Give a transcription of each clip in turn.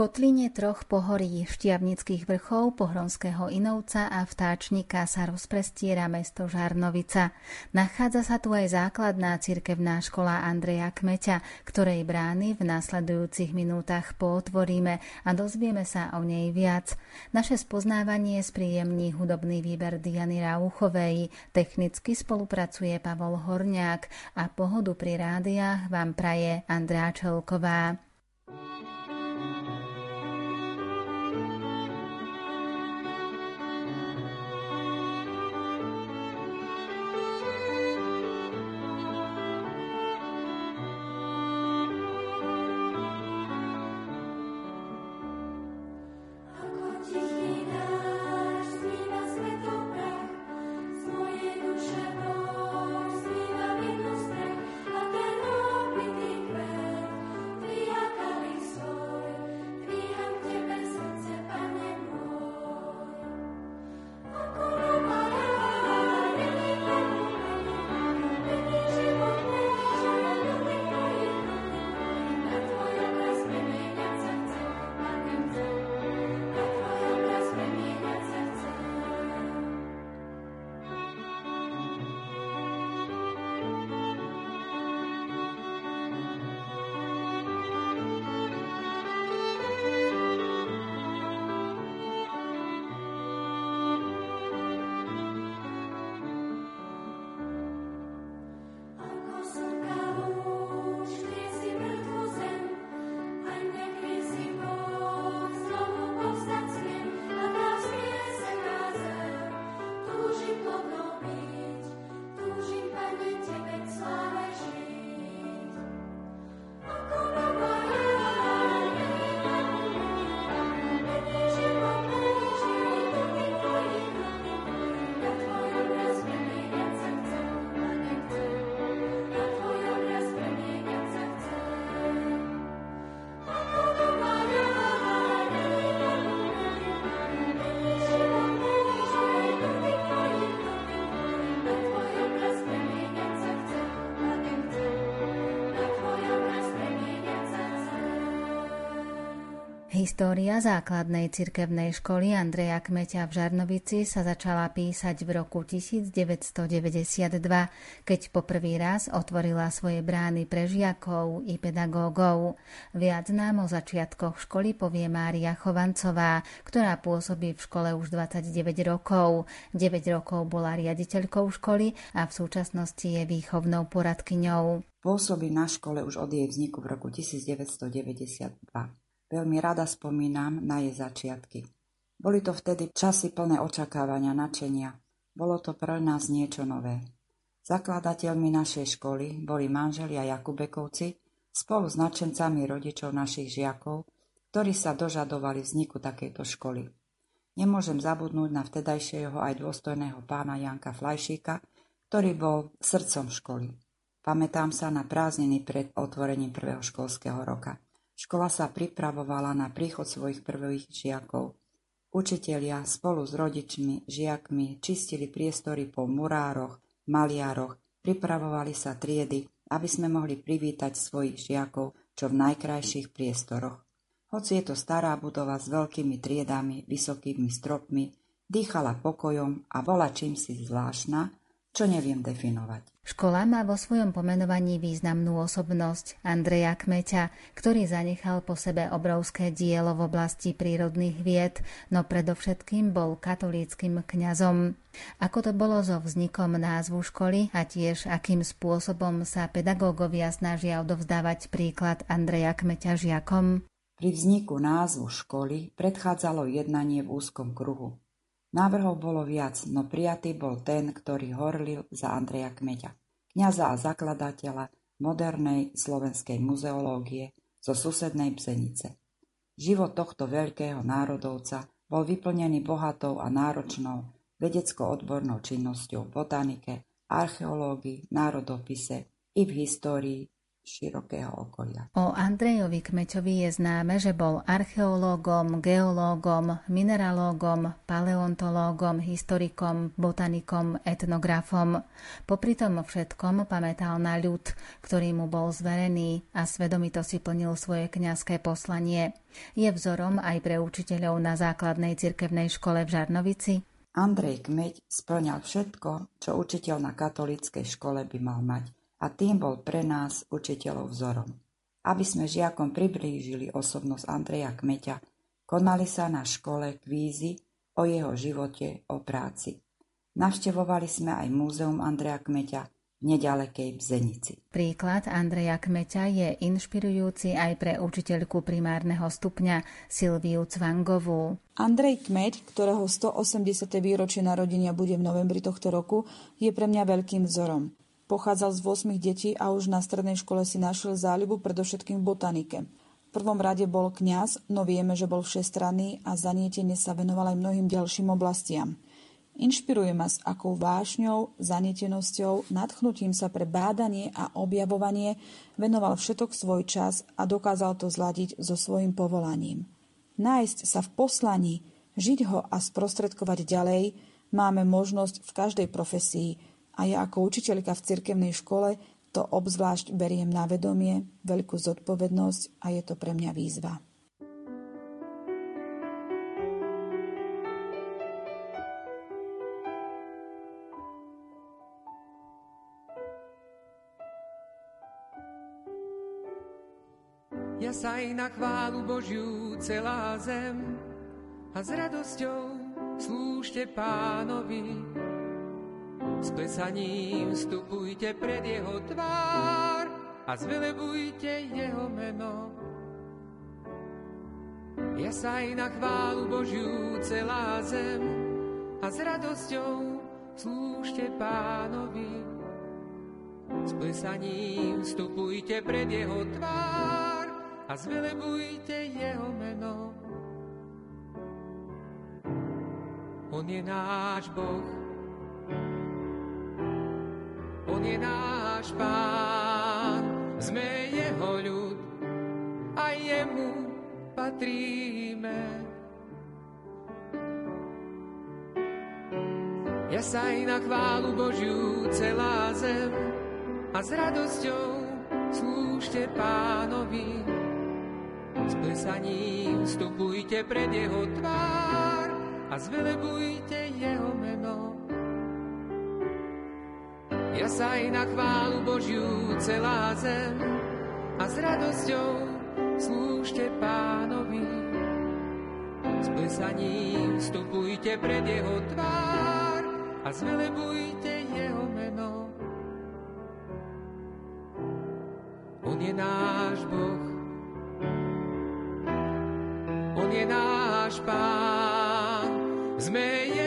kotline troch pohorí Štiavnických vrchov, Pohronského Inovca a Vtáčnika sa rozprestiera mesto Žarnovica. Nachádza sa tu aj základná cirkevná škola Andreja Kmeťa, ktorej brány v nasledujúcich minútach pootvoríme a dozvieme sa o nej viac. Naše spoznávanie spríjemní hudobný výber Diany Rauchovej, technicky spolupracuje Pavol Horňák a pohodu pri rádiách vám praje Andrá Čelková. História základnej cirkevnej školy Andreja Kmeťa v Žarnovici sa začala písať v roku 1992, keď poprvý raz otvorila svoje brány pre žiakov i pedagógov. Viac nám o začiatkoch školy povie Mária Chovancová, ktorá pôsobí v škole už 29 rokov. 9 rokov bola riaditeľkou školy a v súčasnosti je výchovnou poradkyňou. Pôsobí na škole už od jej vzniku v roku 1992. Veľmi rada spomínam na jej začiatky. Boli to vtedy časy plné očakávania, načenia. Bolo to pre nás niečo nové. Zakladateľmi našej školy boli manželia Jakubekovci spolu s načencami rodičov našich žiakov, ktorí sa dožadovali vzniku takejto školy. Nemôžem zabudnúť na vtedajšieho aj dôstojného pána Janka Flajšíka, ktorý bol srdcom školy. Pamätám sa na prázdniny pred otvorením prvého školského roka. Škola sa pripravovala na príchod svojich prvých žiakov. Učitelia spolu s rodičmi, žiakmi čistili priestory po murároch, maliároch, pripravovali sa triedy, aby sme mohli privítať svojich žiakov čo v najkrajších priestoroch. Hoci je to stará budova s veľkými triedami, vysokými stropmi, dýchala pokojom a bola čím si zvláštna, čo neviem definovať. Škola má vo svojom pomenovaní významnú osobnosť Andreja Kmeťa, ktorý zanechal po sebe obrovské dielo v oblasti prírodných vied, no predovšetkým bol katolíckým kňazom. Ako to bolo so vznikom názvu školy a tiež akým spôsobom sa pedagógovia snažia odovzdávať príklad Andreja Kmeťa žiakom? Pri vzniku názvu školy predchádzalo jednanie v úzkom kruhu. Návrhov bolo viac, no prijatý bol ten, ktorý horlil za Andreja Kmeďa, kňaza a zakladateľa modernej slovenskej muzeológie zo susednej Bzenice. Život tohto veľkého národovca bol vyplnený bohatou a náročnou vedecko-odbornou činnosťou v botanike, archeológii, národopise i v histórii, širokého okolia. O Andrejovi Kmeťovi je známe, že bol archeológom, geológom, mineralógom, paleontológom, historikom, botanikom, etnografom. Popri tom všetkom pamätal na ľud, ktorý mu bol zverený a svedomito si plnil svoje kňazské poslanie. Je vzorom aj pre učiteľov na základnej cirkevnej škole v Žarnovici? Andrej Kmeď splňal všetko, čo učiteľ na katolíckej škole by mal mať a tým bol pre nás učiteľov vzorom. Aby sme žiakom priblížili osobnosť Andreja Kmeťa, konali sa na škole kvízy o jeho živote, o práci. Navštevovali sme aj múzeum Andreja Kmeťa, nedalekej Bzenici. Príklad Andreja Kmeťa je inšpirujúci aj pre učiteľku primárneho stupňa Silviu Cvangovú. Andrej Kmeď, ktorého 180. výročie narodenia bude v novembri tohto roku, je pre mňa veľkým vzorom. Pochádzal z 8 detí a už na strednej škole si našiel záľubu predovšetkým v botanike. V prvom rade bol kňaz, no vieme, že bol všestranný a zanietene sa venoval aj mnohým ďalším oblastiam. Inšpiruje ma s akou vášňou, zanietenosťou, nadchnutím sa pre bádanie a objavovanie venoval všetok svoj čas a dokázal to zladiť so svojim povolaním. Nájsť sa v poslaní, žiť ho a sprostredkovať ďalej máme možnosť v každej profesii a ja ako učiteľka v cirkevnej škole to obzvlášť beriem na vedomie, veľkú zodpovednosť a je to pre mňa výzva. sa aj na chválu Božiu celá zem a s radosťou slúžte pánovi. S plesaním vstupujte pred jeho tvár a zvelebujte jeho meno. Ja sa aj na chválu Božiu celá zem a s radosťou slúžte pánovi. S plesaním vstupujte pred jeho tvár a zvelebujte jeho meno. On je náš Boh, On je náš Pán, sme jeho ľud a jemu patríme. Ja sa aj na chválu Božiu celá zem a s radosťou slúžte pánovi s plesaním vstupujte pred jeho tvár a zvelebujte jeho meno. Ja sa na chválu Božiu celá zem a s radosťou slúžte pánovi. S plesaním vstupujte pred jeho tvár a zvelebujte jeho meno. On je náš Boh, on je náš pán, sme jeho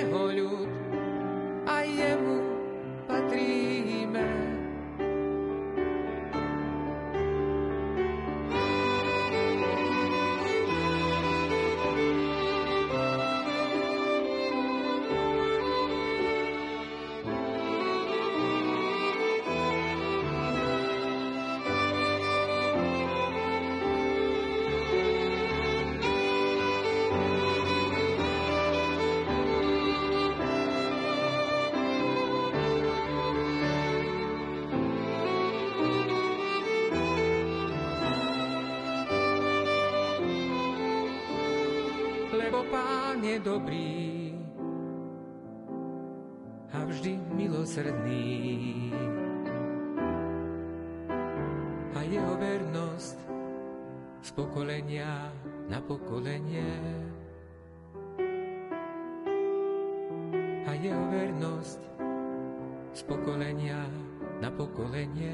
je dobrý a vždy milosrdný. A jeho vernosť z pokolenia na pokolenie. A jeho vernosť z pokolenia na pokolenie.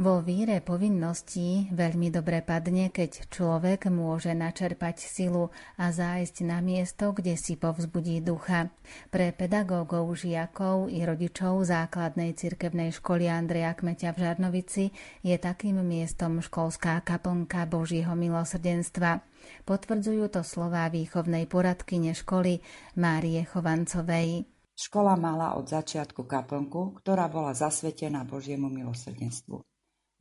Vo víre povinností veľmi dobre padne, keď človek môže načerpať silu a zájsť na miesto, kde si povzbudí ducha. Pre pedagógov, žiakov i rodičov základnej cirkevnej školy Andreja Kmeťa v Žarnovici je takým miestom školská kaplnka Božieho milosrdenstva. Potvrdzujú to slová výchovnej poradkyne školy Márie Chovancovej. Škola mala od začiatku kaplnku, ktorá bola zasvetená Božiemu milosrdenstvu.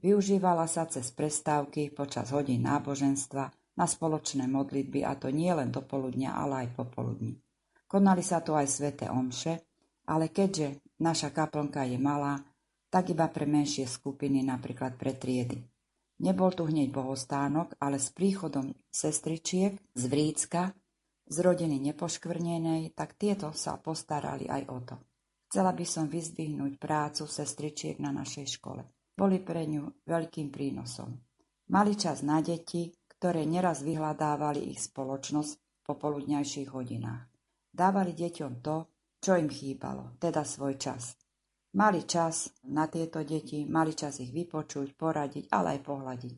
Využívala sa cez prestávky počas hodín náboženstva na spoločné modlitby a to nie len do poludnia, ale aj popoludní. Konali sa tu aj sveté omše, ale keďže naša kaplnka je malá, tak iba pre menšie skupiny, napríklad pre triedy. Nebol tu hneď bohostánok, ale s príchodom sestričiek z Vrícka, z rodiny nepoškvrnenej, tak tieto sa postarali aj o to. Chcela by som vyzdvihnúť prácu sestričiek na našej škole. Boli pre ňu veľkým prínosom. Mali čas na deti, ktoré neraz vyhľadávali ich spoločnosť v popoludňajších hodinách. Dávali deťom to, čo im chýbalo, teda svoj čas. Mali čas na tieto deti, mali čas ich vypočuť, poradiť, ale aj pohľadiť.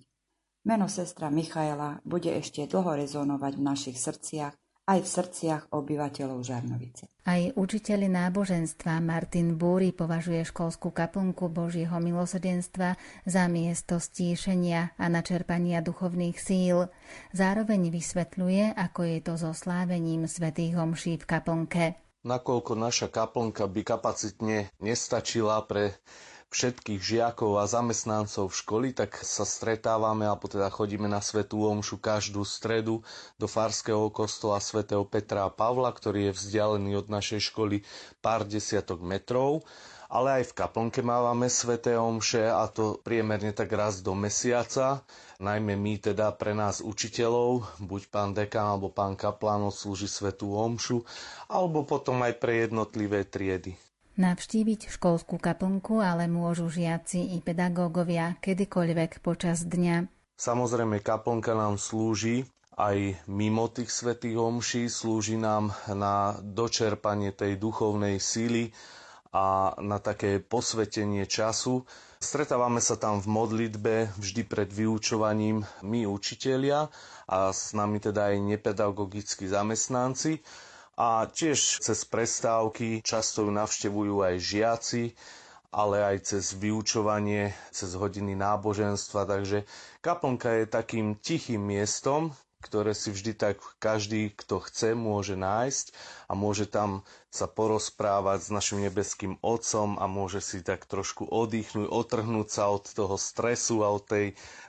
Meno sestra Michaela bude ešte dlho rezonovať v našich srdciach, aj v srdciach obyvateľov Žarnovice. Aj učiteľi náboženstva Martin Búry považuje školskú kaplnku Božieho milosrdenstva za miesto stíšenia a načerpania duchovných síl. Zároveň vysvetľuje, ako je to so slávením svätých homší v kaplnke nakoľko naša kaplnka by kapacitne nestačila pre všetkých žiakov a zamestnancov školy, tak sa stretávame, alebo teda chodíme na Svetú Omšu každú stredu do Farského kostola svätého Petra a Pavla, ktorý je vzdialený od našej školy pár desiatok metrov ale aj v kaplnke mávame sveté omše a to priemerne tak raz do mesiaca. Najmä my teda pre nás učiteľov, buď pán dekan alebo pán kaplán slúži svetú omšu, alebo potom aj pre jednotlivé triedy. Navštíviť školskú kaplnku ale môžu žiaci i pedagógovia kedykoľvek počas dňa. Samozrejme, kaplnka nám slúži aj mimo tých svetých omší, slúži nám na dočerpanie tej duchovnej síly, a na také posvetenie času. Stretávame sa tam v modlitbe vždy pred vyučovaním my učitelia a s nami teda aj nepedagogickí zamestnanci. A tiež cez prestávky často ju navštevujú aj žiaci, ale aj cez vyučovanie, cez hodiny náboženstva. Takže kaplnka je takým tichým miestom, ktoré si vždy tak každý, kto chce, môže nájsť a môže tam sa porozprávať s našim nebeským Otcom a môže si tak trošku oddychnúť, otrhnúť sa od toho stresu a od tej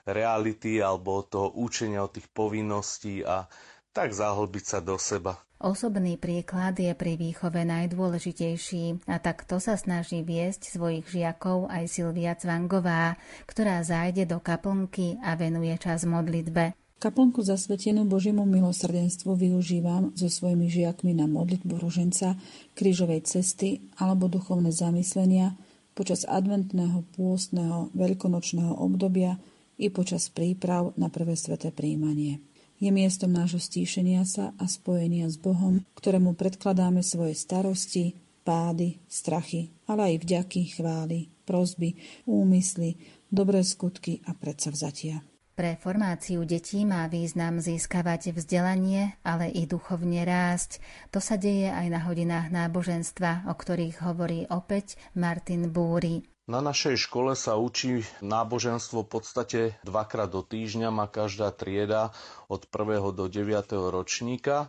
reality alebo od toho učenia, od tých povinností a tak zahlbiť sa do seba. Osobný príklad je pri výchove najdôležitejší a takto sa snaží viesť svojich žiakov aj Silvia Cvangová, ktorá zájde do kaplnky a venuje čas modlitbe. Kaplnku zasvetenú Božiemu milosrdenstvu využívam so svojimi žiakmi na modlitbu roženca, krížovej cesty alebo duchovné zamyslenia počas adventného, pôstneho, veľkonočného obdobia i počas príprav na prvé sveté príjmanie. Je miestom nášho stíšenia sa a spojenia s Bohom, ktorému predkladáme svoje starosti, pády, strachy, ale aj vďaky, chvály, prozby, úmysly, dobré skutky a predsavzatia. Pre formáciu detí má význam získavať vzdelanie, ale i duchovne rásť. To sa deje aj na hodinách náboženstva, o ktorých hovorí opäť Martin Búry. Na našej škole sa učí náboženstvo v podstate dvakrát do týždňa, má každá trieda od 1. do 9. ročníka.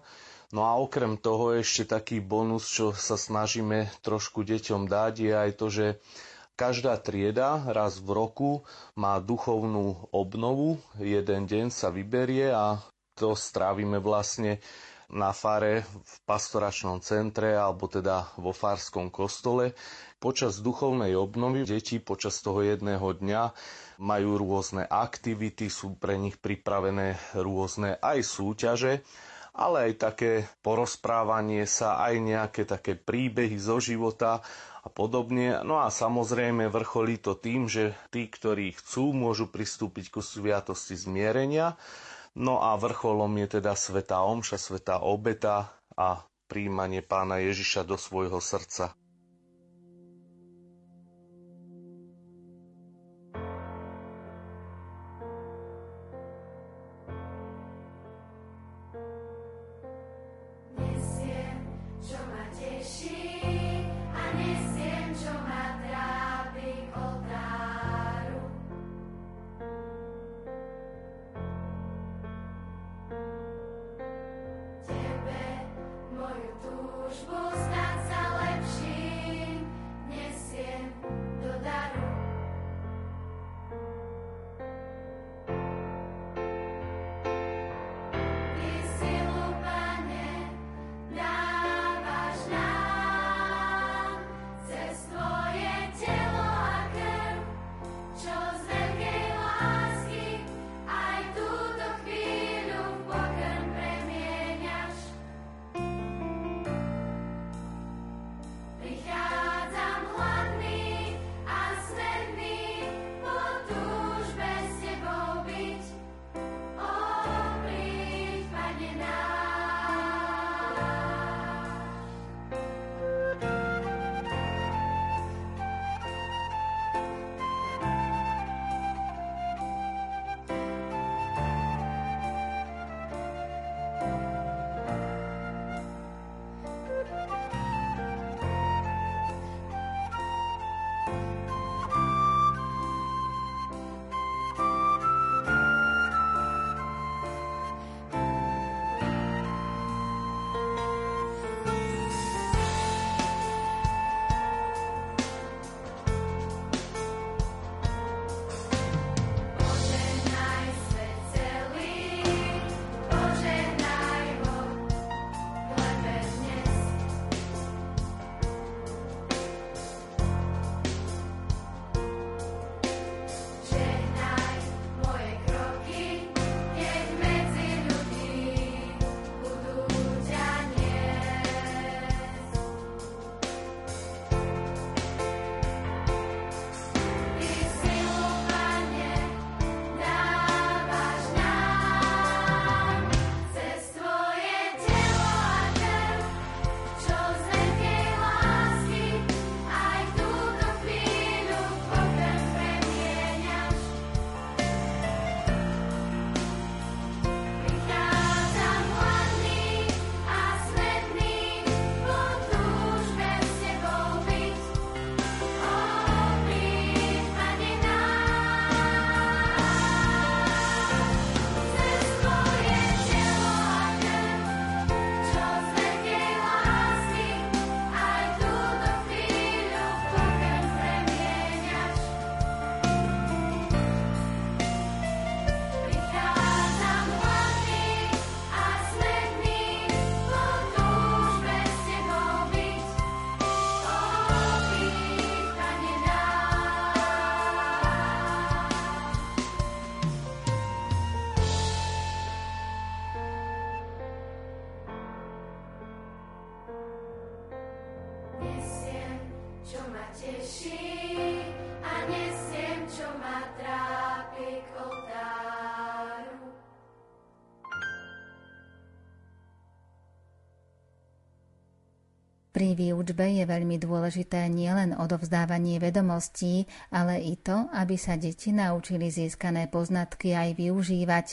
No a okrem toho ešte taký bonus, čo sa snažíme trošku deťom dať, je aj to, že Každá trieda raz v roku má duchovnú obnovu, jeden deň sa vyberie a to strávime vlastne na fare v pastoračnom centre alebo teda vo farskom kostole. Počas duchovnej obnovy deti počas toho jedného dňa majú rôzne aktivity, sú pre nich pripravené rôzne aj súťaže ale aj také porozprávanie sa, aj nejaké také príbehy zo života a podobne. No a samozrejme vrcholí to tým, že tí, ktorí chcú, môžu pristúpiť ku sviatosti zmierenia. No a vrcholom je teda svetá omša, svetá obeta a príjmanie pána Ježiša do svojho srdca. Nesiem, čo ma teší a nesiem, čo ma výučbe je veľmi dôležité nielen odovzdávanie vedomostí, ale i to, aby sa deti naučili získané poznatky aj využívať.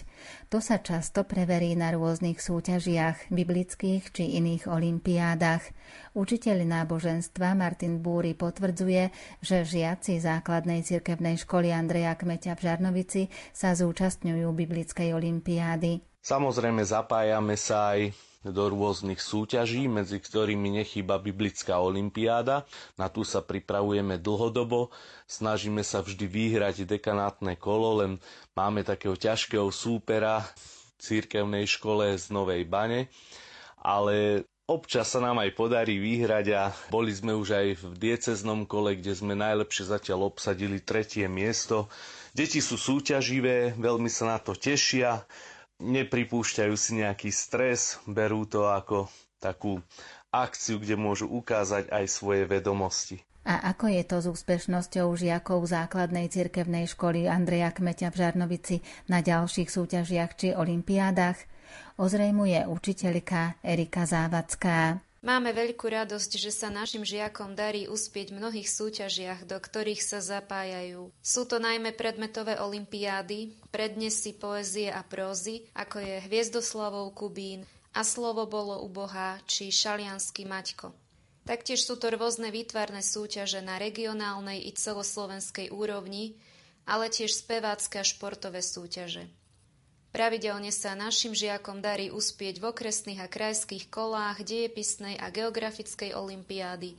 To sa často preverí na rôznych súťažiach, biblických či iných olimpiádach. Učiteľ náboženstva Martin Búry potvrdzuje, že žiaci základnej cirkevnej školy Andreja Kmeťa v Žarnovici sa zúčastňujú biblickej olimpiády. Samozrejme zapájame sa aj do rôznych súťaží, medzi ktorými nechýba Biblická olimpiáda. Na tú sa pripravujeme dlhodobo, snažíme sa vždy vyhrať dekanátne kolo, len máme takého ťažkého súpera v církevnej škole z Novej Bane, ale Občas sa nám aj podarí vyhrať a boli sme už aj v dieceznom kole, kde sme najlepšie zatiaľ obsadili tretie miesto. Deti sú súťaživé, veľmi sa na to tešia nepripúšťajú si nejaký stres, berú to ako takú akciu, kde môžu ukázať aj svoje vedomosti. A ako je to s úspešnosťou žiakov základnej cirkevnej školy Andreja Kmeťa v Žarnovici na ďalších súťažiach či olimpiádach? Ozrejmuje učiteľka Erika Závacká. Máme veľkú radosť, že sa našim žiakom darí uspieť v mnohých súťažiach, do ktorých sa zapájajú. Sú to najmä predmetové olimpiády, prednesy poezie a prózy, ako je Hviezdoslavov Kubín a Slovo bolo u Boha či Šalianský Maťko. Taktiež sú to rôzne výtvarné súťaže na regionálnej i celoslovenskej úrovni, ale tiež spevácké a športové súťaže. Pravidelne sa našim žiakom darí uspieť v okresných a krajských kolách dejepisnej a geografickej olimpiády,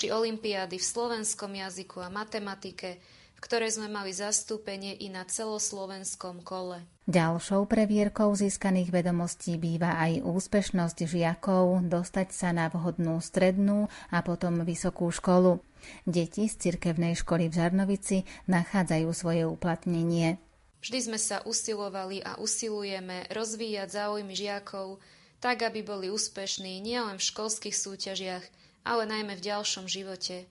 či olimpiády v slovenskom jazyku a matematike, v ktorej sme mali zastúpenie i na celoslovenskom kole. Ďalšou previerkou získaných vedomostí býva aj úspešnosť žiakov dostať sa na vhodnú strednú a potom vysokú školu. Deti z cirkevnej školy v Žarnovici nachádzajú svoje uplatnenie. Vždy sme sa usilovali a usilujeme rozvíjať záujmy žiakov tak, aby boli úspešní nielen v školských súťažiach, ale najmä v ďalšom živote.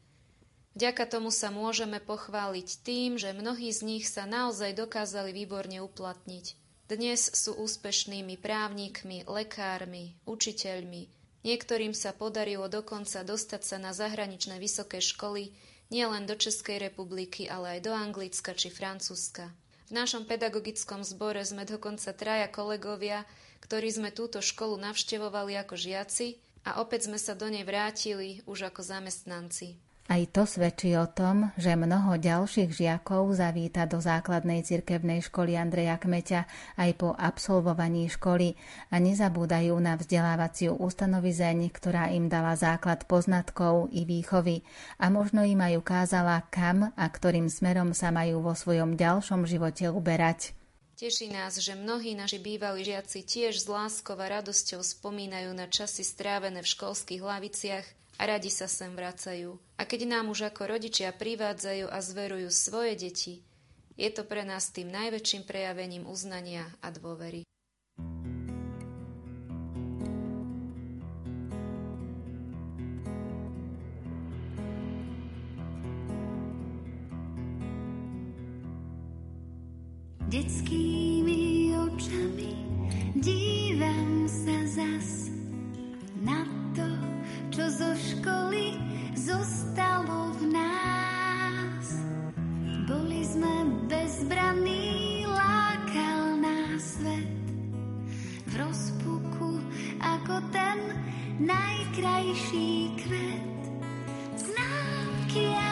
Vďaka tomu sa môžeme pochváliť tým, že mnohí z nich sa naozaj dokázali výborne uplatniť. Dnes sú úspešnými právnikmi, lekármi, učiteľmi. Niektorým sa podarilo dokonca dostať sa na zahraničné vysoké školy nielen do Českej republiky, ale aj do Anglicka či Francúzska. V našom pedagogickom zbore sme dokonca traja kolegovia, ktorí sme túto školu navštevovali ako žiaci a opäť sme sa do nej vrátili už ako zamestnanci. Aj to svedčí o tom, že mnoho ďalších žiakov zavíta do základnej cirkevnej školy Andreja Kmeťa aj po absolvovaní školy a nezabúdajú na vzdelávaciu ustanovizeň, ktorá im dala základ poznatkov i výchovy a možno im aj ukázala, kam a ktorým smerom sa majú vo svojom ďalšom živote uberať. Teší nás, že mnohí naši bývalí žiaci tiež s láskou a radosťou spomínajú na časy strávené v školských laviciach radi sa sem vracajú. A keď nám už ako rodičia privádzajú a zverujú svoje deti, je to pre nás tým najväčším prejavením uznania a dôvery. Detskými očami dívam sa zas na zo školy zostalo v nás. Boli sme bezbranní, lákal nás svet v rozpuku ako ten najkrajší kvet. Známky a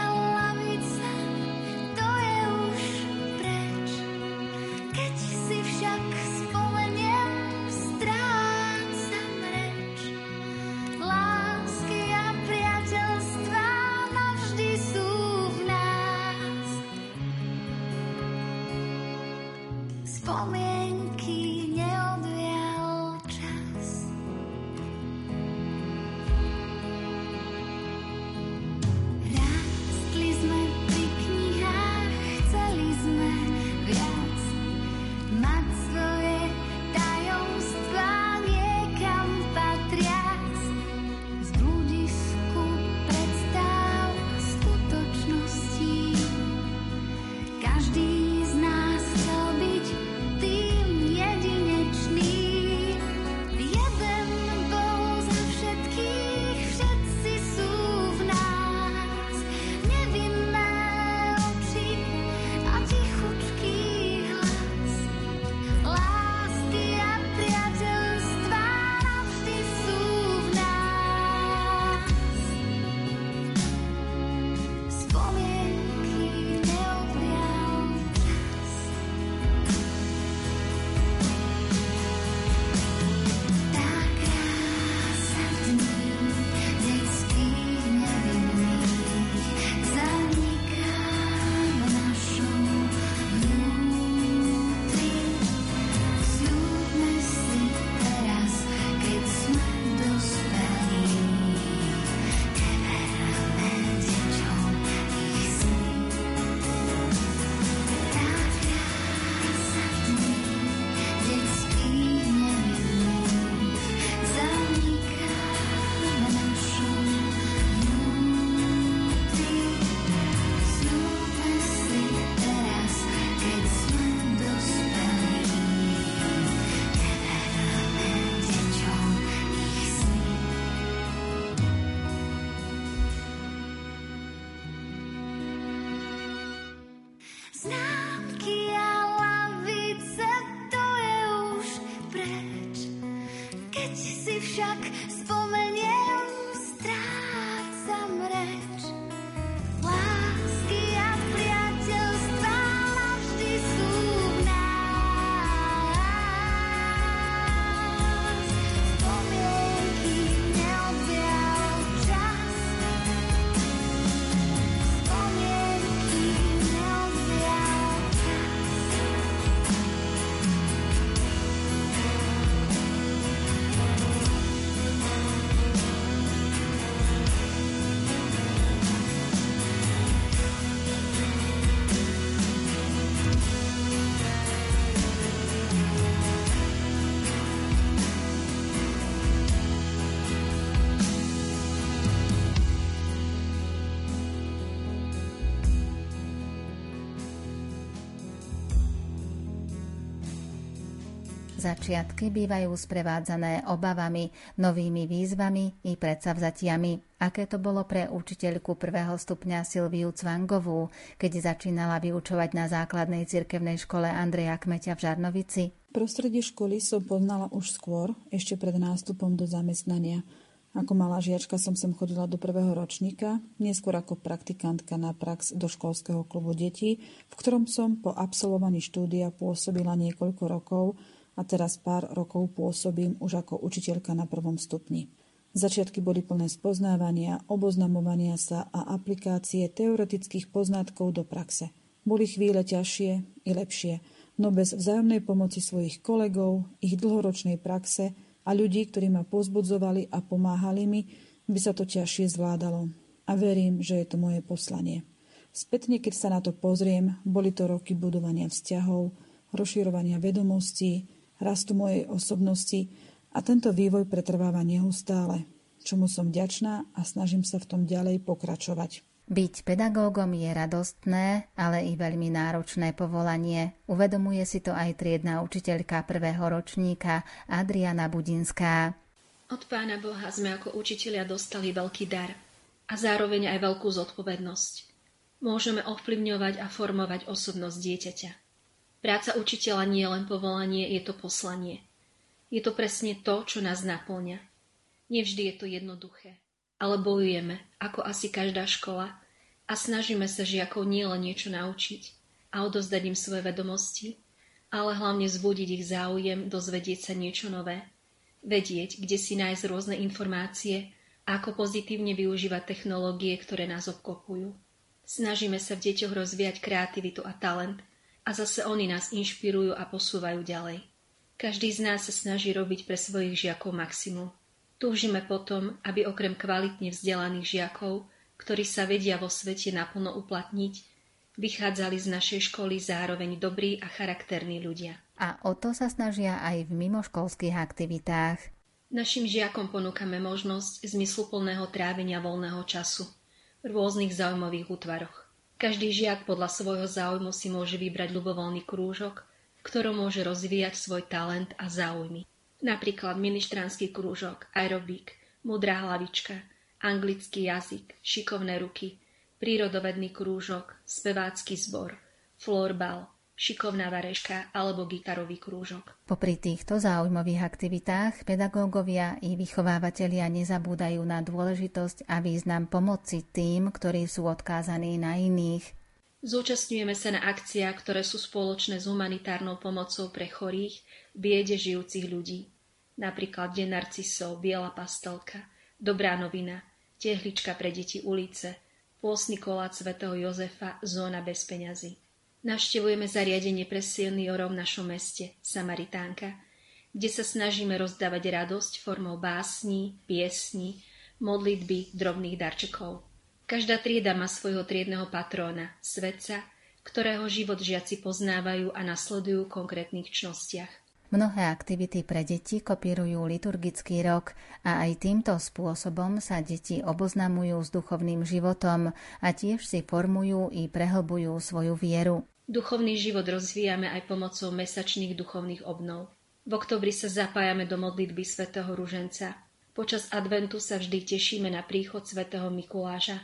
Začiatky bývajú sprevádzané obavami, novými výzvami i predsavzatiami. Aké to bolo pre učiteľku prvého stupňa Silviu Cvangovú, keď začínala vyučovať na základnej cirkevnej škole Andreja Kmeťa v Žarnovici? Prostredie školy som poznala už skôr, ešte pred nástupom do zamestnania. Ako malá žiačka som sem chodila do prvého ročníka, neskôr ako praktikantka na prax do školského klubu detí, v ktorom som po absolvovaní štúdia pôsobila niekoľko rokov a teraz pár rokov pôsobím už ako učiteľka na prvom stupni. Začiatky boli plné spoznávania, oboznamovania sa a aplikácie teoretických poznatkov do praxe. Boli chvíle ťažšie i lepšie, no bez vzájomnej pomoci svojich kolegov, ich dlhoročnej praxe a ľudí, ktorí ma pozbudzovali a pomáhali mi, by sa to ťažšie zvládalo. A verím, že je to moje poslanie. Spätne, keď sa na to pozriem, boli to roky budovania vzťahov, rozširovania vedomostí, rastu mojej osobnosti a tento vývoj pretrváva neustále, čomu som vďačná a snažím sa v tom ďalej pokračovať. Byť pedagógom je radostné, ale i veľmi náročné povolanie. Uvedomuje si to aj triedna učiteľka prvého ročníka Adriana Budinská. Od Pána Boha sme ako učitelia dostali veľký dar a zároveň aj veľkú zodpovednosť. Môžeme ovplyvňovať a formovať osobnosť dieťaťa. Práca učiteľa nie je len povolanie, je to poslanie. Je to presne to, čo nás naplňa. Nevždy je to jednoduché, ale bojujeme, ako asi každá škola, a snažíme sa žiakov nielen niečo naučiť a odozdať im svoje vedomosti, ale hlavne zbudiť ich záujem dozvedieť sa niečo nové, vedieť, kde si nájsť rôzne informácie a ako pozitívne využívať technológie, ktoré nás obklopujú. Snažíme sa v deťoch rozvíjať kreativitu a talent a zase oni nás inšpirujú a posúvajú ďalej. Každý z nás sa snaží robiť pre svojich žiakov maximum. Túžime potom, aby okrem kvalitne vzdelaných žiakov ktorí sa vedia vo svete naplno uplatniť, vychádzali z našej školy zároveň dobrí a charakterní ľudia. A o to sa snažia aj v mimoškolských aktivitách. Našim žiakom ponúkame možnosť zmysluplného trávenia voľného času v rôznych zaujímavých útvaroch. Každý žiak podľa svojho záujmu si môže vybrať ľubovoľný krúžok, v ktorom môže rozvíjať svoj talent a záujmy. Napríklad ministranský krúžok, aerobik, mudrá hlavička, anglický jazyk, šikovné ruky, prírodovedný krúžok, spevácky zbor, florbal, šikovná vareška alebo gitarový krúžok. Popri týchto zaujímavých aktivitách pedagógovia i vychovávateľia nezabúdajú na dôležitosť a význam pomoci tým, ktorí sú odkázaní na iných. Zúčastňujeme sa na akciách, ktoré sú spoločné s humanitárnou pomocou pre chorých, biede žijúcich ľudí. Napríklad Deň narcisov, Biela pastelka, Dobrá novina, tehlička pre deti ulice, pôsny kolát svätého Jozefa, zóna bez peňazí. Navštevujeme zariadenie pre seniorov v našom meste, Samaritánka, kde sa snažíme rozdávať radosť formou básní, piesní, modlitby, drobných darčekov. Každá trieda má svojho triedného patróna, svetca, ktorého život žiaci poznávajú a nasledujú v konkrétnych čnostiach. Mnohé aktivity pre deti kopírujú liturgický rok a aj týmto spôsobom sa deti oboznamujú s duchovným životom a tiež si formujú i prehlbujú svoju vieru. Duchovný život rozvíjame aj pomocou mesačných duchovných obnov. V oktobri sa zapájame do modlitby svätého Ruženca. Počas adventu sa vždy tešíme na príchod svätého Mikuláša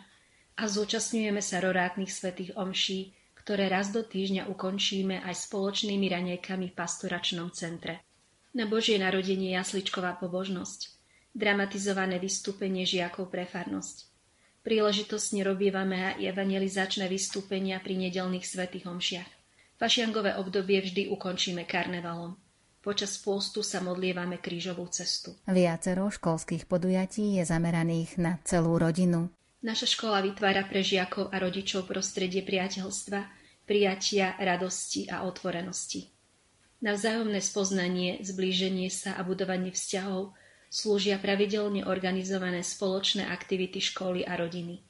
a zúčastňujeme sa rorátnych svätých omší, ktoré raz do týždňa ukončíme aj spoločnými ranejkami v pastoračnom centre. Na Božie narodenie jasličková pobožnosť. dramatizované vystúpenie žiakov pre farnosť. Príležitostne robievame aj evangelizačné vystúpenia pri nedelných svetých homšiach. Fašiangové obdobie vždy ukončíme karnevalom. Počas pôstu sa modlievame krížovú cestu. Viacero školských podujatí je zameraných na celú rodinu. Naša škola vytvára pre žiakov a rodičov prostredie priateľstva, prijatia, radosti a otvorenosti. Na vzájomné spoznanie, zblíženie sa a budovanie vzťahov slúžia pravidelne organizované spoločné aktivity školy a rodiny.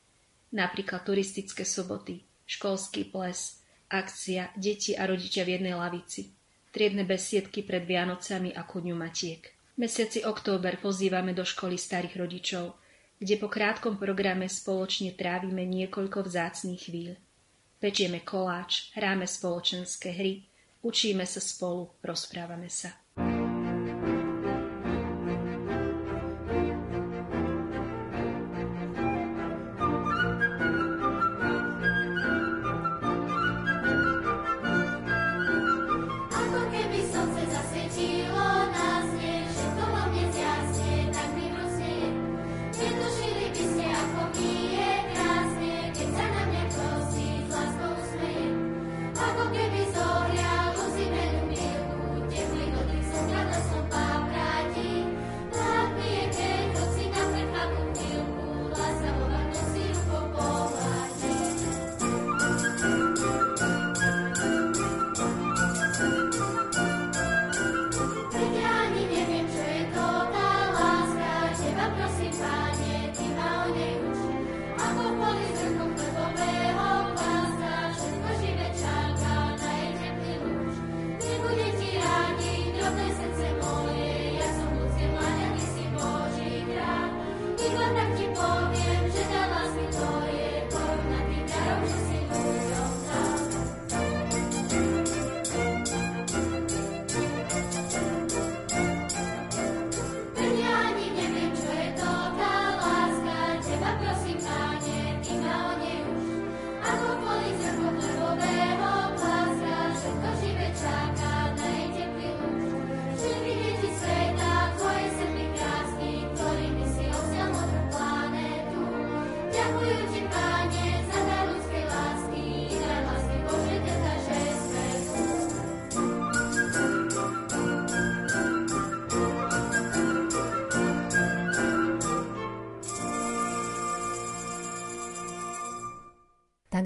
Napríklad turistické soboty, školský ples, akcia Deti a rodičia v jednej lavici, triedne besiedky pred Vianocami a ku dňu Matiek. Mesiaci október pozývame do školy starých rodičov, kde po krátkom programe spoločne trávime niekoľko vzácných chvíľ. Pečieme koláč, hráme spoločenské hry, Učíme sa spolu, rozprávame sa.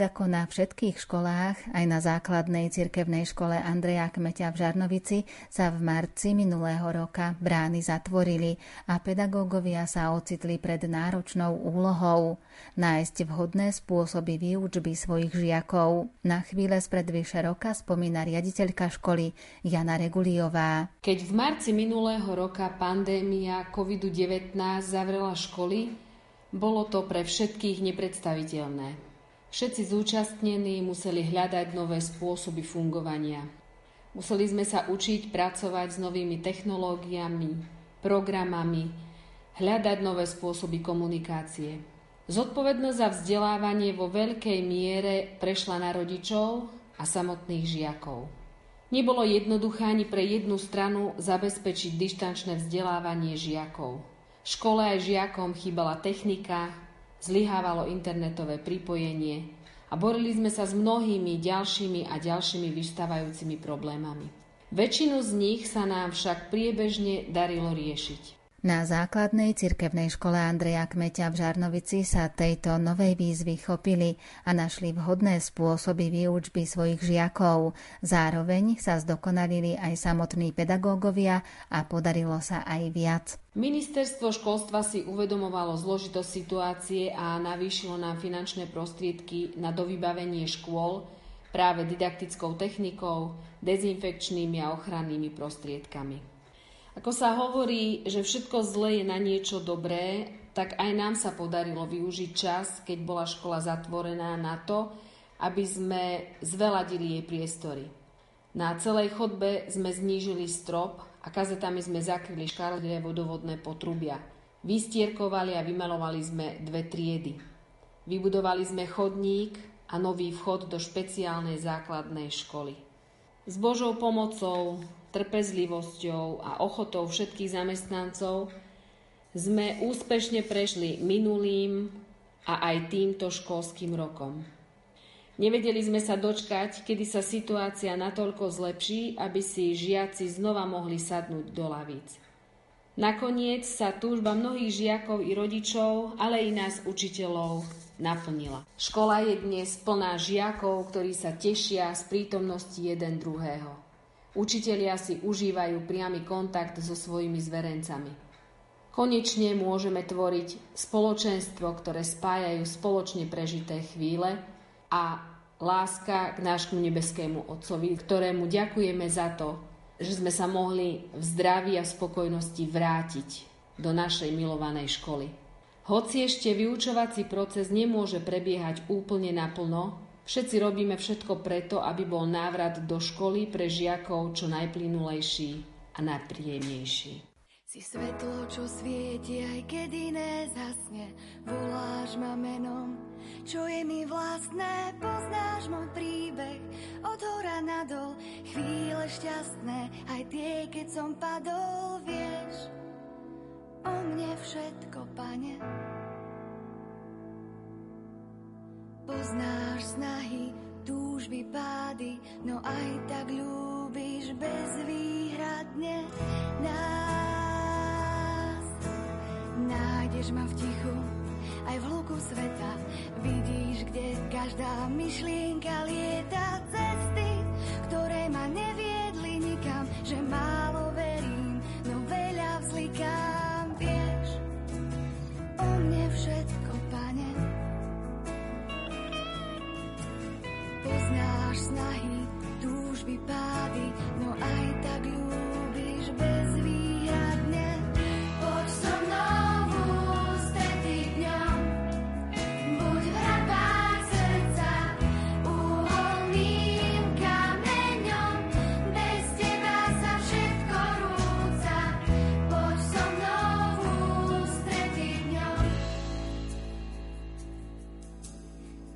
Ako na všetkých školách, aj na základnej cirkevnej škole Andreja Kmeťa v Žarnovici sa v marci minulého roka brány zatvorili a pedagógovia sa ocitli pred náročnou úlohou nájsť vhodné spôsoby výučby svojich žiakov. Na chvíle spred vyše roka spomína riaditeľka školy Jana Reguliová. Keď v marci minulého roka pandémia COVID-19 zavrela školy, bolo to pre všetkých nepredstaviteľné. Všetci zúčastnení museli hľadať nové spôsoby fungovania. Museli sme sa učiť pracovať s novými technológiami, programami, hľadať nové spôsoby komunikácie. Zodpovednosť za vzdelávanie vo veľkej miere prešla na rodičov a samotných žiakov. Nebolo jednoduché ani pre jednu stranu zabezpečiť dištančné vzdelávanie žiakov. Škole aj žiakom chýbala technika, zlyhávalo internetové pripojenie a borili sme sa s mnohými ďalšími a ďalšími vystávajúcimi problémami. Väčšinu z nich sa nám však priebežne darilo riešiť. Na základnej cirkevnej škole Andreja Kmeťa v Žarnovici sa tejto novej výzvy chopili a našli vhodné spôsoby výučby svojich žiakov. Zároveň sa zdokonalili aj samotní pedagógovia a podarilo sa aj viac. Ministerstvo školstva si uvedomovalo zložitosť situácie a navýšilo nám finančné prostriedky na dovybavenie škôl práve didaktickou technikou, dezinfekčnými a ochrannými prostriedkami. Ako sa hovorí, že všetko zlé je na niečo dobré, tak aj nám sa podarilo využiť čas, keď bola škola zatvorená na to, aby sme zveladili jej priestory. Na celej chodbe sme znížili strop a kazetami sme zakryli škarlivé vodovodné potrubia. Vystierkovali a vymalovali sme dve triedy. Vybudovali sme chodník a nový vchod do špeciálnej základnej školy. S Božou pomocou, trpezlivosťou a ochotou všetkých zamestnancov sme úspešne prešli minulým a aj týmto školským rokom. Nevedeli sme sa dočkať, kedy sa situácia natoľko zlepší, aby si žiaci znova mohli sadnúť do lavíc. Nakoniec sa túžba mnohých žiakov i rodičov, ale i nás učiteľov naplnila. Škola je dnes plná žiakov, ktorí sa tešia z prítomnosti jeden druhého. Učitelia si užívajú priamy kontakt so svojimi zverencami. Konečne môžeme tvoriť spoločenstvo, ktoré spájajú spoločne prežité chvíle a láska k nášmu nebeskému Otcovi, ktorému ďakujeme za to, že sme sa mohli v zdraví a spokojnosti vrátiť do našej milovanej školy. Hoci ešte vyučovací proces nemôže prebiehať úplne naplno, všetci robíme všetko preto, aby bol návrat do školy pre žiakov čo najplynulejší a najpríjemnejší. Si svetlo, čo svieti, aj keď iné zasne, voláš ma menom, čo je mi vlastné, poznáš môj príbeh, od hora nadol, chvíle šťastné, aj tie, keď som padol, vieš, o mne všetko, pane. Poznáš snahy, túžby, pády, no aj tak ľúbiš bezvýhradne nás. Nájdeš ma v tichu, aj v hluku sveta. Vidíš, kde každá myšlienka lieta cesty, ktoré ma neviedli nikam, že málo verím, Poznáš snahy, túžby, pády, no aj tak ľúbiš bezvýhradne. Poď so mnou.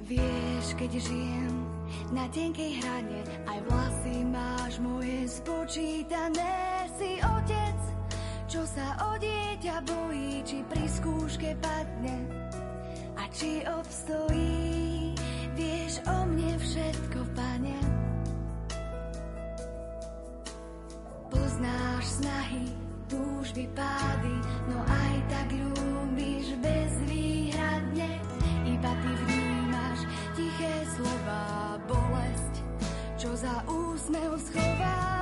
Vieš, keď žijem na tenkej hrane, aj vlasy máš moje spočítané. Si otec, čo sa o dieťa bojí, či pri skúške padne a či obstojí. Vieš o mne všetko, pane. Poznáš snahy, túžby, pády, no aj tak ľúbiš bezvýhradne. Iba ty vnímaš tiché slova, bolesť, čo za úsmev schovám.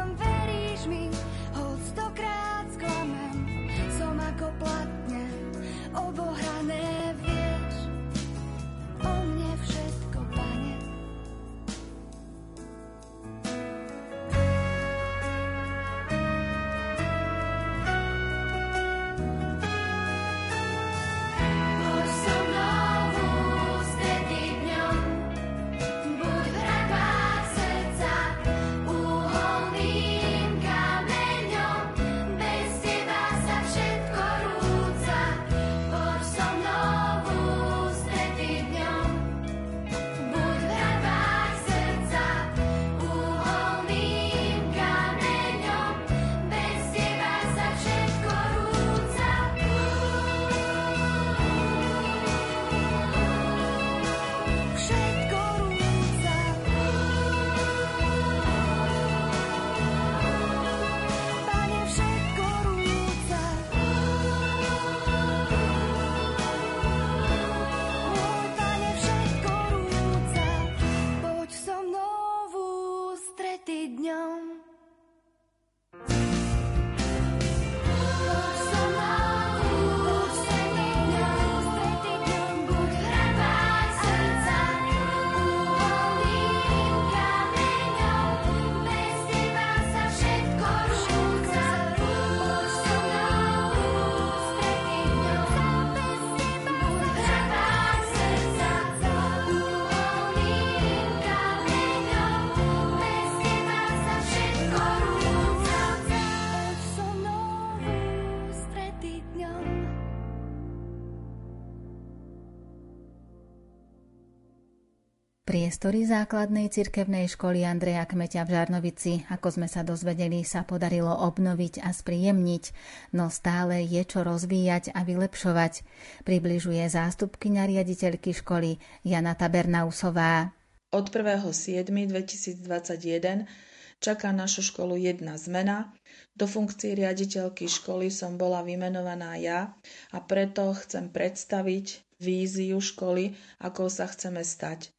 Priestory základnej cirkevnej školy Andreja Kmeťa v Žarnovici, ako sme sa dozvedeli, sa podarilo obnoviť a spríjemniť, no stále je čo rozvíjať a vylepšovať, približuje zástupkyňa riaditeľky školy Jana Tabernausová. Od 1.7.2021 čaká našu školu jedna zmena. Do funkcie riaditeľky školy som bola vymenovaná ja a preto chcem predstaviť víziu školy, ako sa chceme stať.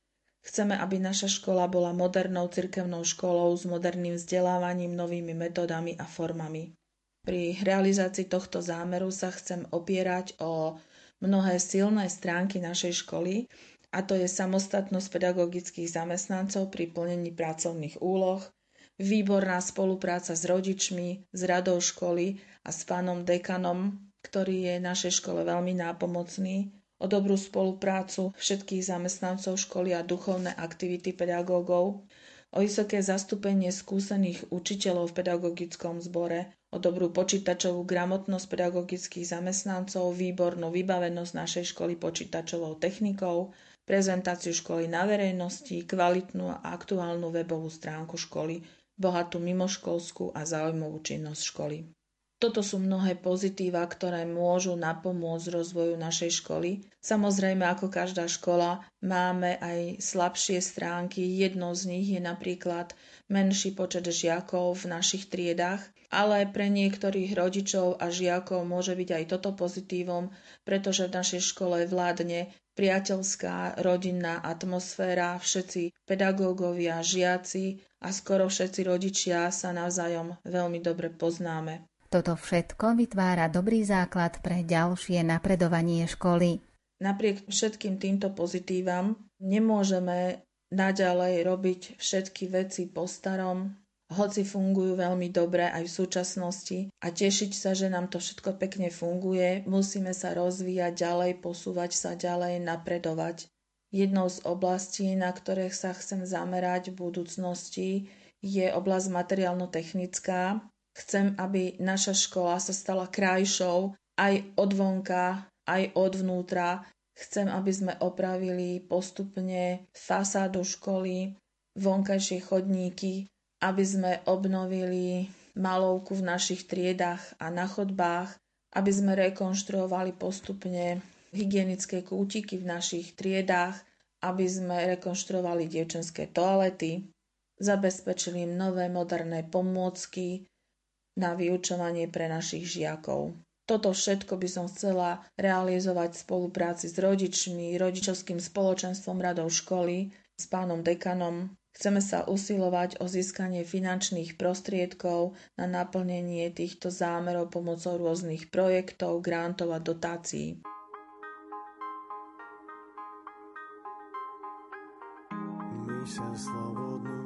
Chceme, aby naša škola bola modernou cirkevnou školou s moderným vzdelávaním, novými metodami a formami. Pri realizácii tohto zámeru sa chcem opierať o mnohé silné stránky našej školy, a to je samostatnosť pedagogických zamestnancov pri plnení pracovných úloh, výborná spolupráca s rodičmi, s radou školy a s pánom dekanom, ktorý je našej škole veľmi nápomocný, o dobrú spoluprácu všetkých zamestnancov školy a duchovné aktivity pedagógov, o vysoké zastúpenie skúsených učiteľov v pedagogickom zbore, o dobrú počítačovú gramotnosť pedagogických zamestnancov, výbornú vybavenosť našej školy počítačovou technikou, prezentáciu školy na verejnosti, kvalitnú a aktuálnu webovú stránku školy, bohatú mimoškolskú a zaujímavú činnosť školy. Toto sú mnohé pozitíva, ktoré môžu napomôcť rozvoju našej školy. Samozrejme, ako každá škola, máme aj slabšie stránky. Jednou z nich je napríklad menší počet žiakov v našich triedách, ale pre niektorých rodičov a žiakov môže byť aj toto pozitívom, pretože v našej škole vládne priateľská rodinná atmosféra, všetci pedagógovia, žiaci a skoro všetci rodičia sa navzájom veľmi dobre poznáme. Toto všetko vytvára dobrý základ pre ďalšie napredovanie školy. Napriek všetkým týmto pozitívam nemôžeme naďalej robiť všetky veci po starom, hoci fungujú veľmi dobre aj v súčasnosti a tešiť sa, že nám to všetko pekne funguje, musíme sa rozvíjať ďalej, posúvať sa ďalej, napredovať. Jednou z oblastí, na ktorých sa chcem zamerať v budúcnosti, je oblasť materiálno-technická, Chcem, aby naša škola sa stala krajšou aj od vonka, aj od vnútra. Chcem, aby sme opravili postupne fasádu školy, vonkajšie chodníky, aby sme obnovili malovku v našich triedách a na chodbách, aby sme rekonštruovali postupne hygienické kútiky v našich triedách, aby sme rekonštruovali dievčenské toalety, zabezpečili im nové moderné pomôcky, na vyučovanie pre našich žiakov. Toto všetko by som chcela realizovať v spolupráci s rodičmi, rodičovským spoločenstvom radou školy, s pánom dekanom. Chceme sa usilovať o získanie finančných prostriedkov na naplnenie týchto zámerov pomocou rôznych projektov, grantov a dotácií. Myšľa slobodnú,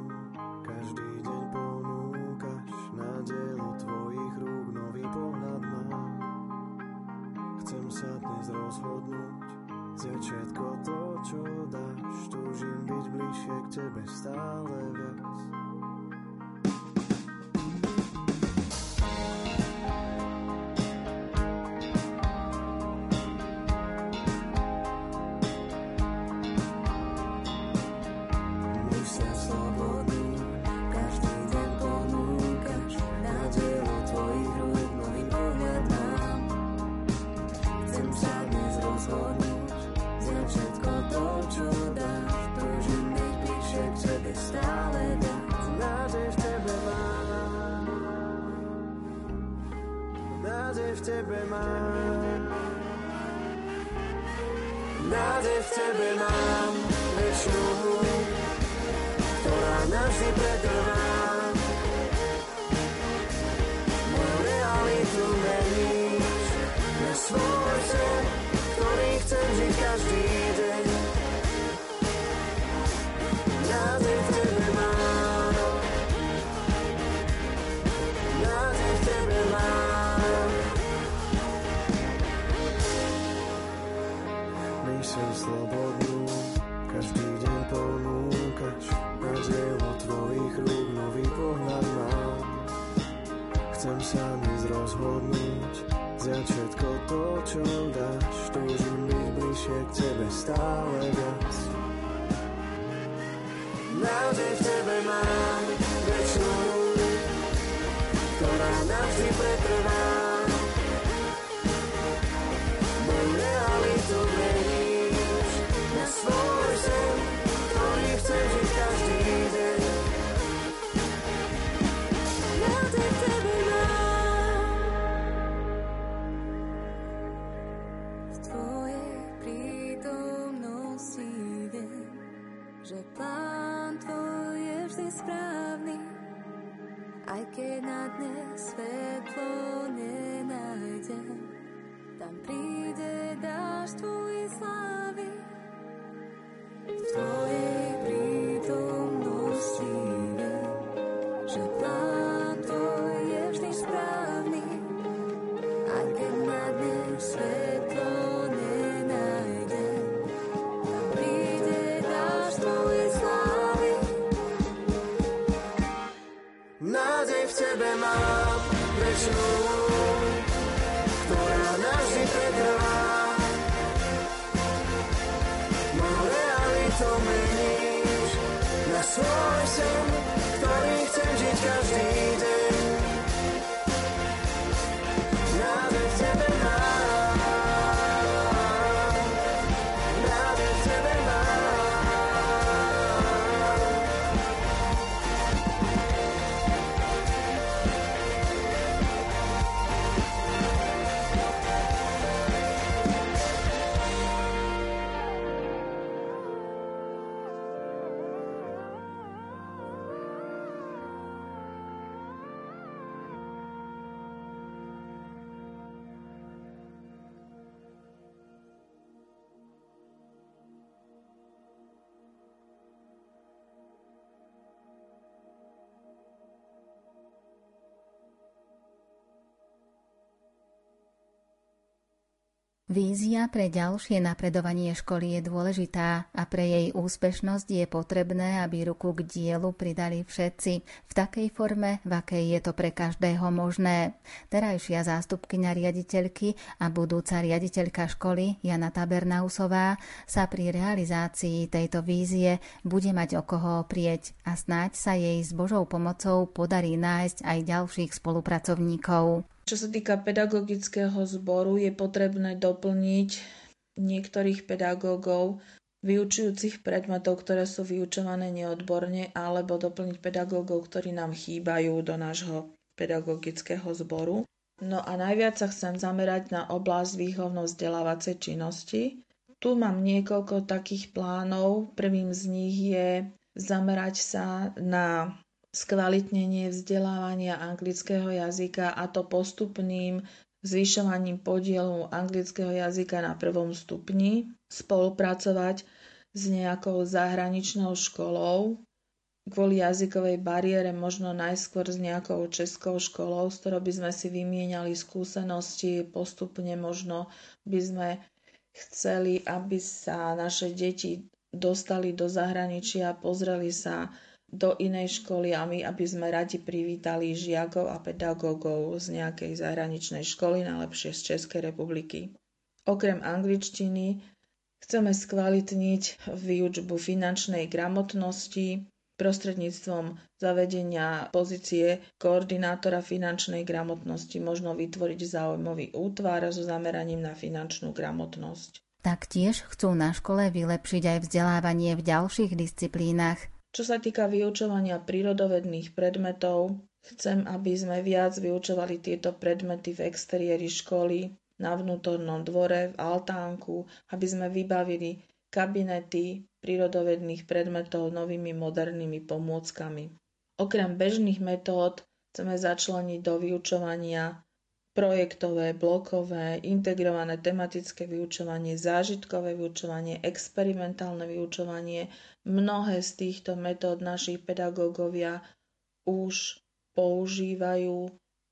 každý deň ponúkaš rozhodnúť, vziať všetko to, čo dáš. Túžim byť bližšie k tebe stále viac. Vízia pre ďalšie napredovanie školy je dôležitá a pre jej úspešnosť je potrebné, aby ruku k dielu pridali všetci v takej forme, v akej je to pre každého možné. Terajšia zástupkyňa riaditeľky a budúca riaditeľka školy Jana Tabernausová sa pri realizácii tejto vízie bude mať o koho oprieť a snáď sa jej s Božou pomocou podarí nájsť aj ďalších spolupracovníkov. Čo sa týka pedagogického zboru, je potrebné doplniť niektorých pedagógov vyučujúcich predmetov, ktoré sú vyučované neodborne, alebo doplniť pedagógov, ktorí nám chýbajú do nášho pedagogického zboru. No a najviac sa chcem zamerať na oblasť výchovno-vzdelávacej činnosti. Tu mám niekoľko takých plánov. Prvým z nich je zamerať sa na skvalitnenie vzdelávania anglického jazyka a to postupným zvyšovaním podielu anglického jazyka na prvom stupni, spolupracovať s nejakou zahraničnou školou, kvôli jazykovej bariére možno najskôr s nejakou českou školou, s ktorou by sme si vymieniali skúsenosti, postupne možno by sme chceli, aby sa naše deti dostali do zahraničia, pozreli sa do inej školy a my, aby sme radi privítali žiakov a pedagógov z nejakej zahraničnej školy, najlepšie z Českej republiky. Okrem angličtiny chceme skvalitniť výučbu finančnej gramotnosti prostredníctvom zavedenia pozície koordinátora finančnej gramotnosti možno vytvoriť záujmový útvar so zameraním na finančnú gramotnosť. Taktiež chcú na škole vylepšiť aj vzdelávanie v ďalších disciplínach. Čo sa týka vyučovania prírodovedných predmetov, chcem, aby sme viac vyučovali tieto predmety v exteriéri školy, na vnútornom dvore, v altánku, aby sme vybavili kabinety prírodovedných predmetov novými modernými pomôckami. Okrem bežných metód chceme začleniť do vyučovania projektové, blokové, integrované tematické vyučovanie, zážitkové vyučovanie, experimentálne vyučovanie. Mnohé z týchto metód naši pedagógovia už používajú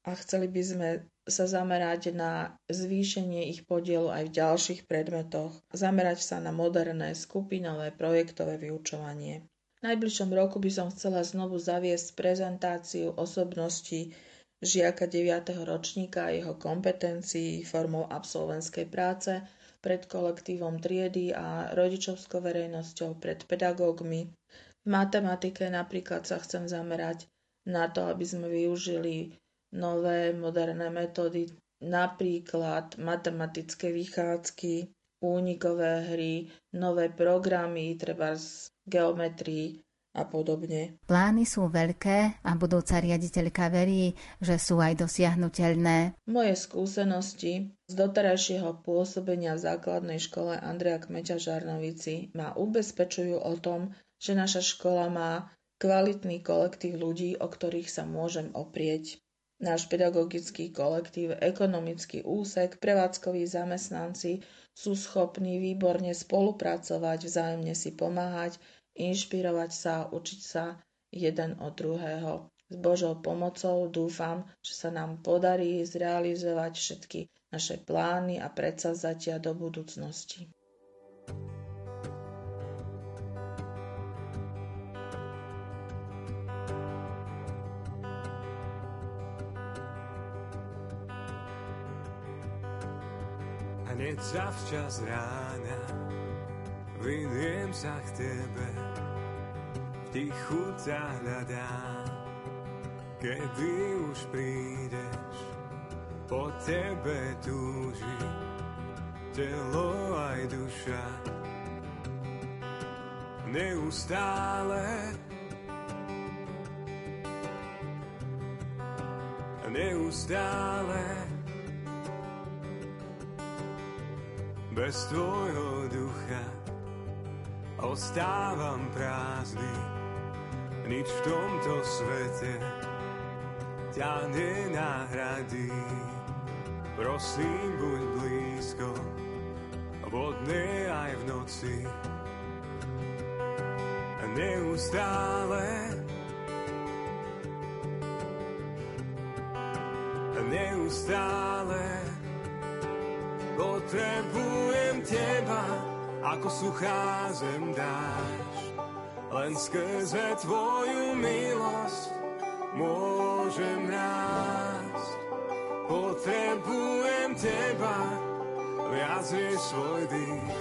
a chceli by sme sa zamerať na zvýšenie ich podielu aj v ďalších predmetoch, zamerať sa na moderné, skupinové, projektové vyučovanie. V najbližšom roku by som chcela znovu zaviesť prezentáciu osobnosti žiaka 9. ročníka a jeho kompetencií formou absolventskej práce pred kolektívom triedy a rodičovskou verejnosťou pred pedagógmi. V matematike napríklad sa chcem zamerať na to, aby sme využili nové moderné metódy, napríklad matematické vychádzky, únikové hry, nové programy, treba z geometrii a podobne. Plány sú veľké a budúca riaditeľka verí, že sú aj dosiahnutelné. Moje skúsenosti z doterajšieho pôsobenia v základnej škole Andreja Kmeťa Žarnovici ma ubezpečujú o tom, že naša škola má kvalitný kolektív ľudí, o ktorých sa môžem oprieť. Náš pedagogický kolektív, ekonomický úsek, prevádzkoví zamestnanci sú schopní výborne spolupracovať, vzájomne si pomáhať, inšpirovať sa, učiť sa jeden od druhého. S Božou pomocou dúfam, že sa nám podarí zrealizovať všetky naše plány a predsavzatia do budúcnosti. hneď zavčas rána vyniem sa k tebe, v tichu ťa hľadám, kedy už prídeš, po tebe túži, telo aj duša. Neustále. Neustále. Bez tvojho ducha ostávam prázdny. Nič v tomto svete ťa nenahradí. Prosím, buď blízko, vodne aj v noci. Neustále neustále Potrebujem teba, ako suchá zem dáš. Len skrze tvoju milosť môžem rásť. Potrebujem teba, viac než svoj dých.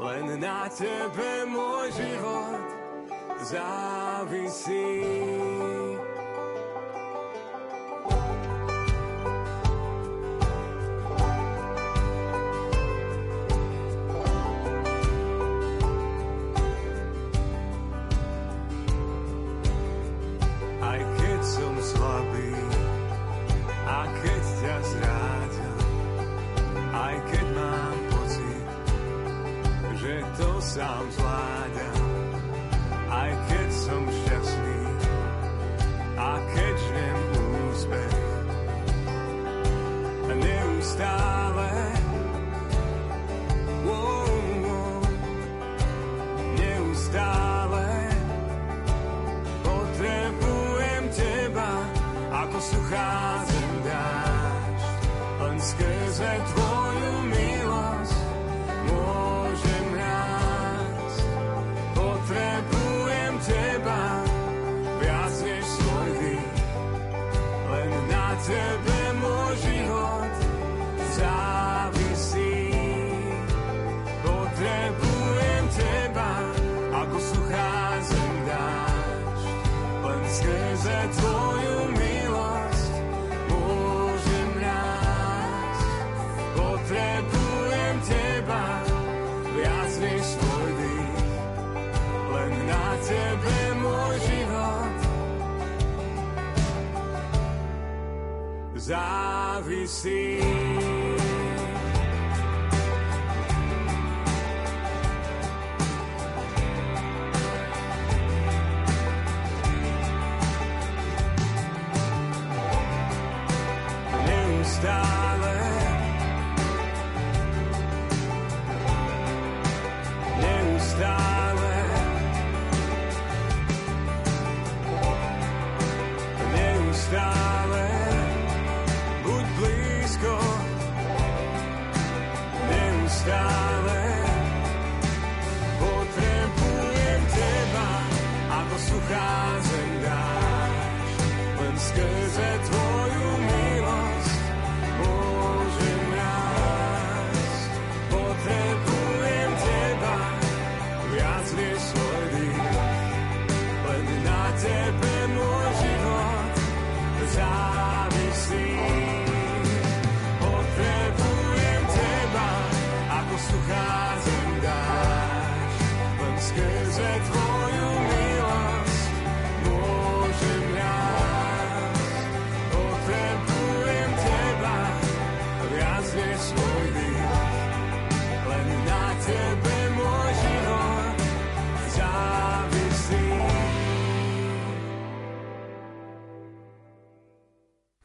Len na tebe môj život závisí.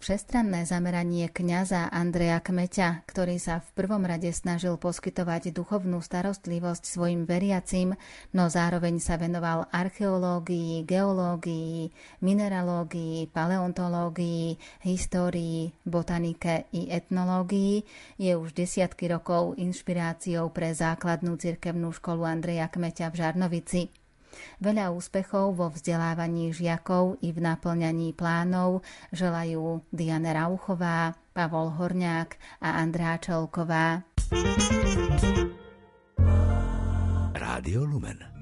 Všestranné zameranie kňaza Andreja Kmeťa, ktorý sa v prvom rade snažil poskytovať duchovnú starostlivosť svojim veriacim, no zároveň sa venoval archeológii, geológii, mineralógii, paleontológii, histórii, botanike i etnológii, je už desiatky rokov inšpiráciou pre základnú cirkevnú školu Andreja Kmeťa v Žarnovici. Veľa úspechov vo vzdelávaní žiakov i v naplňaní plánov želajú Diana Rauchová, Pavol Horňák a Andrá Čelková. Rádio Lumen.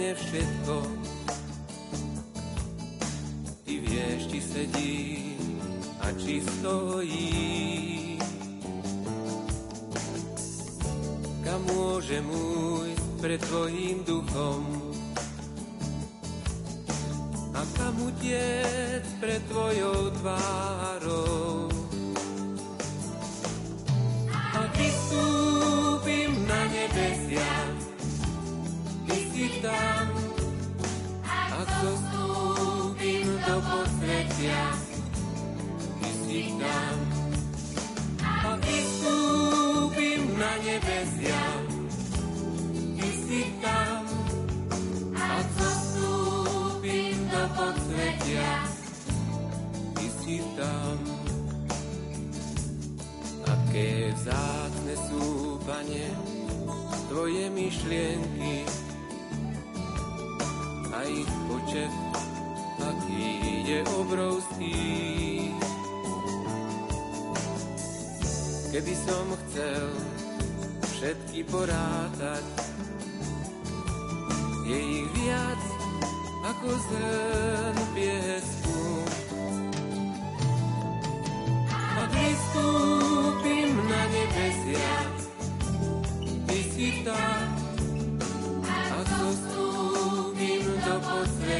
Keby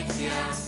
Alexia.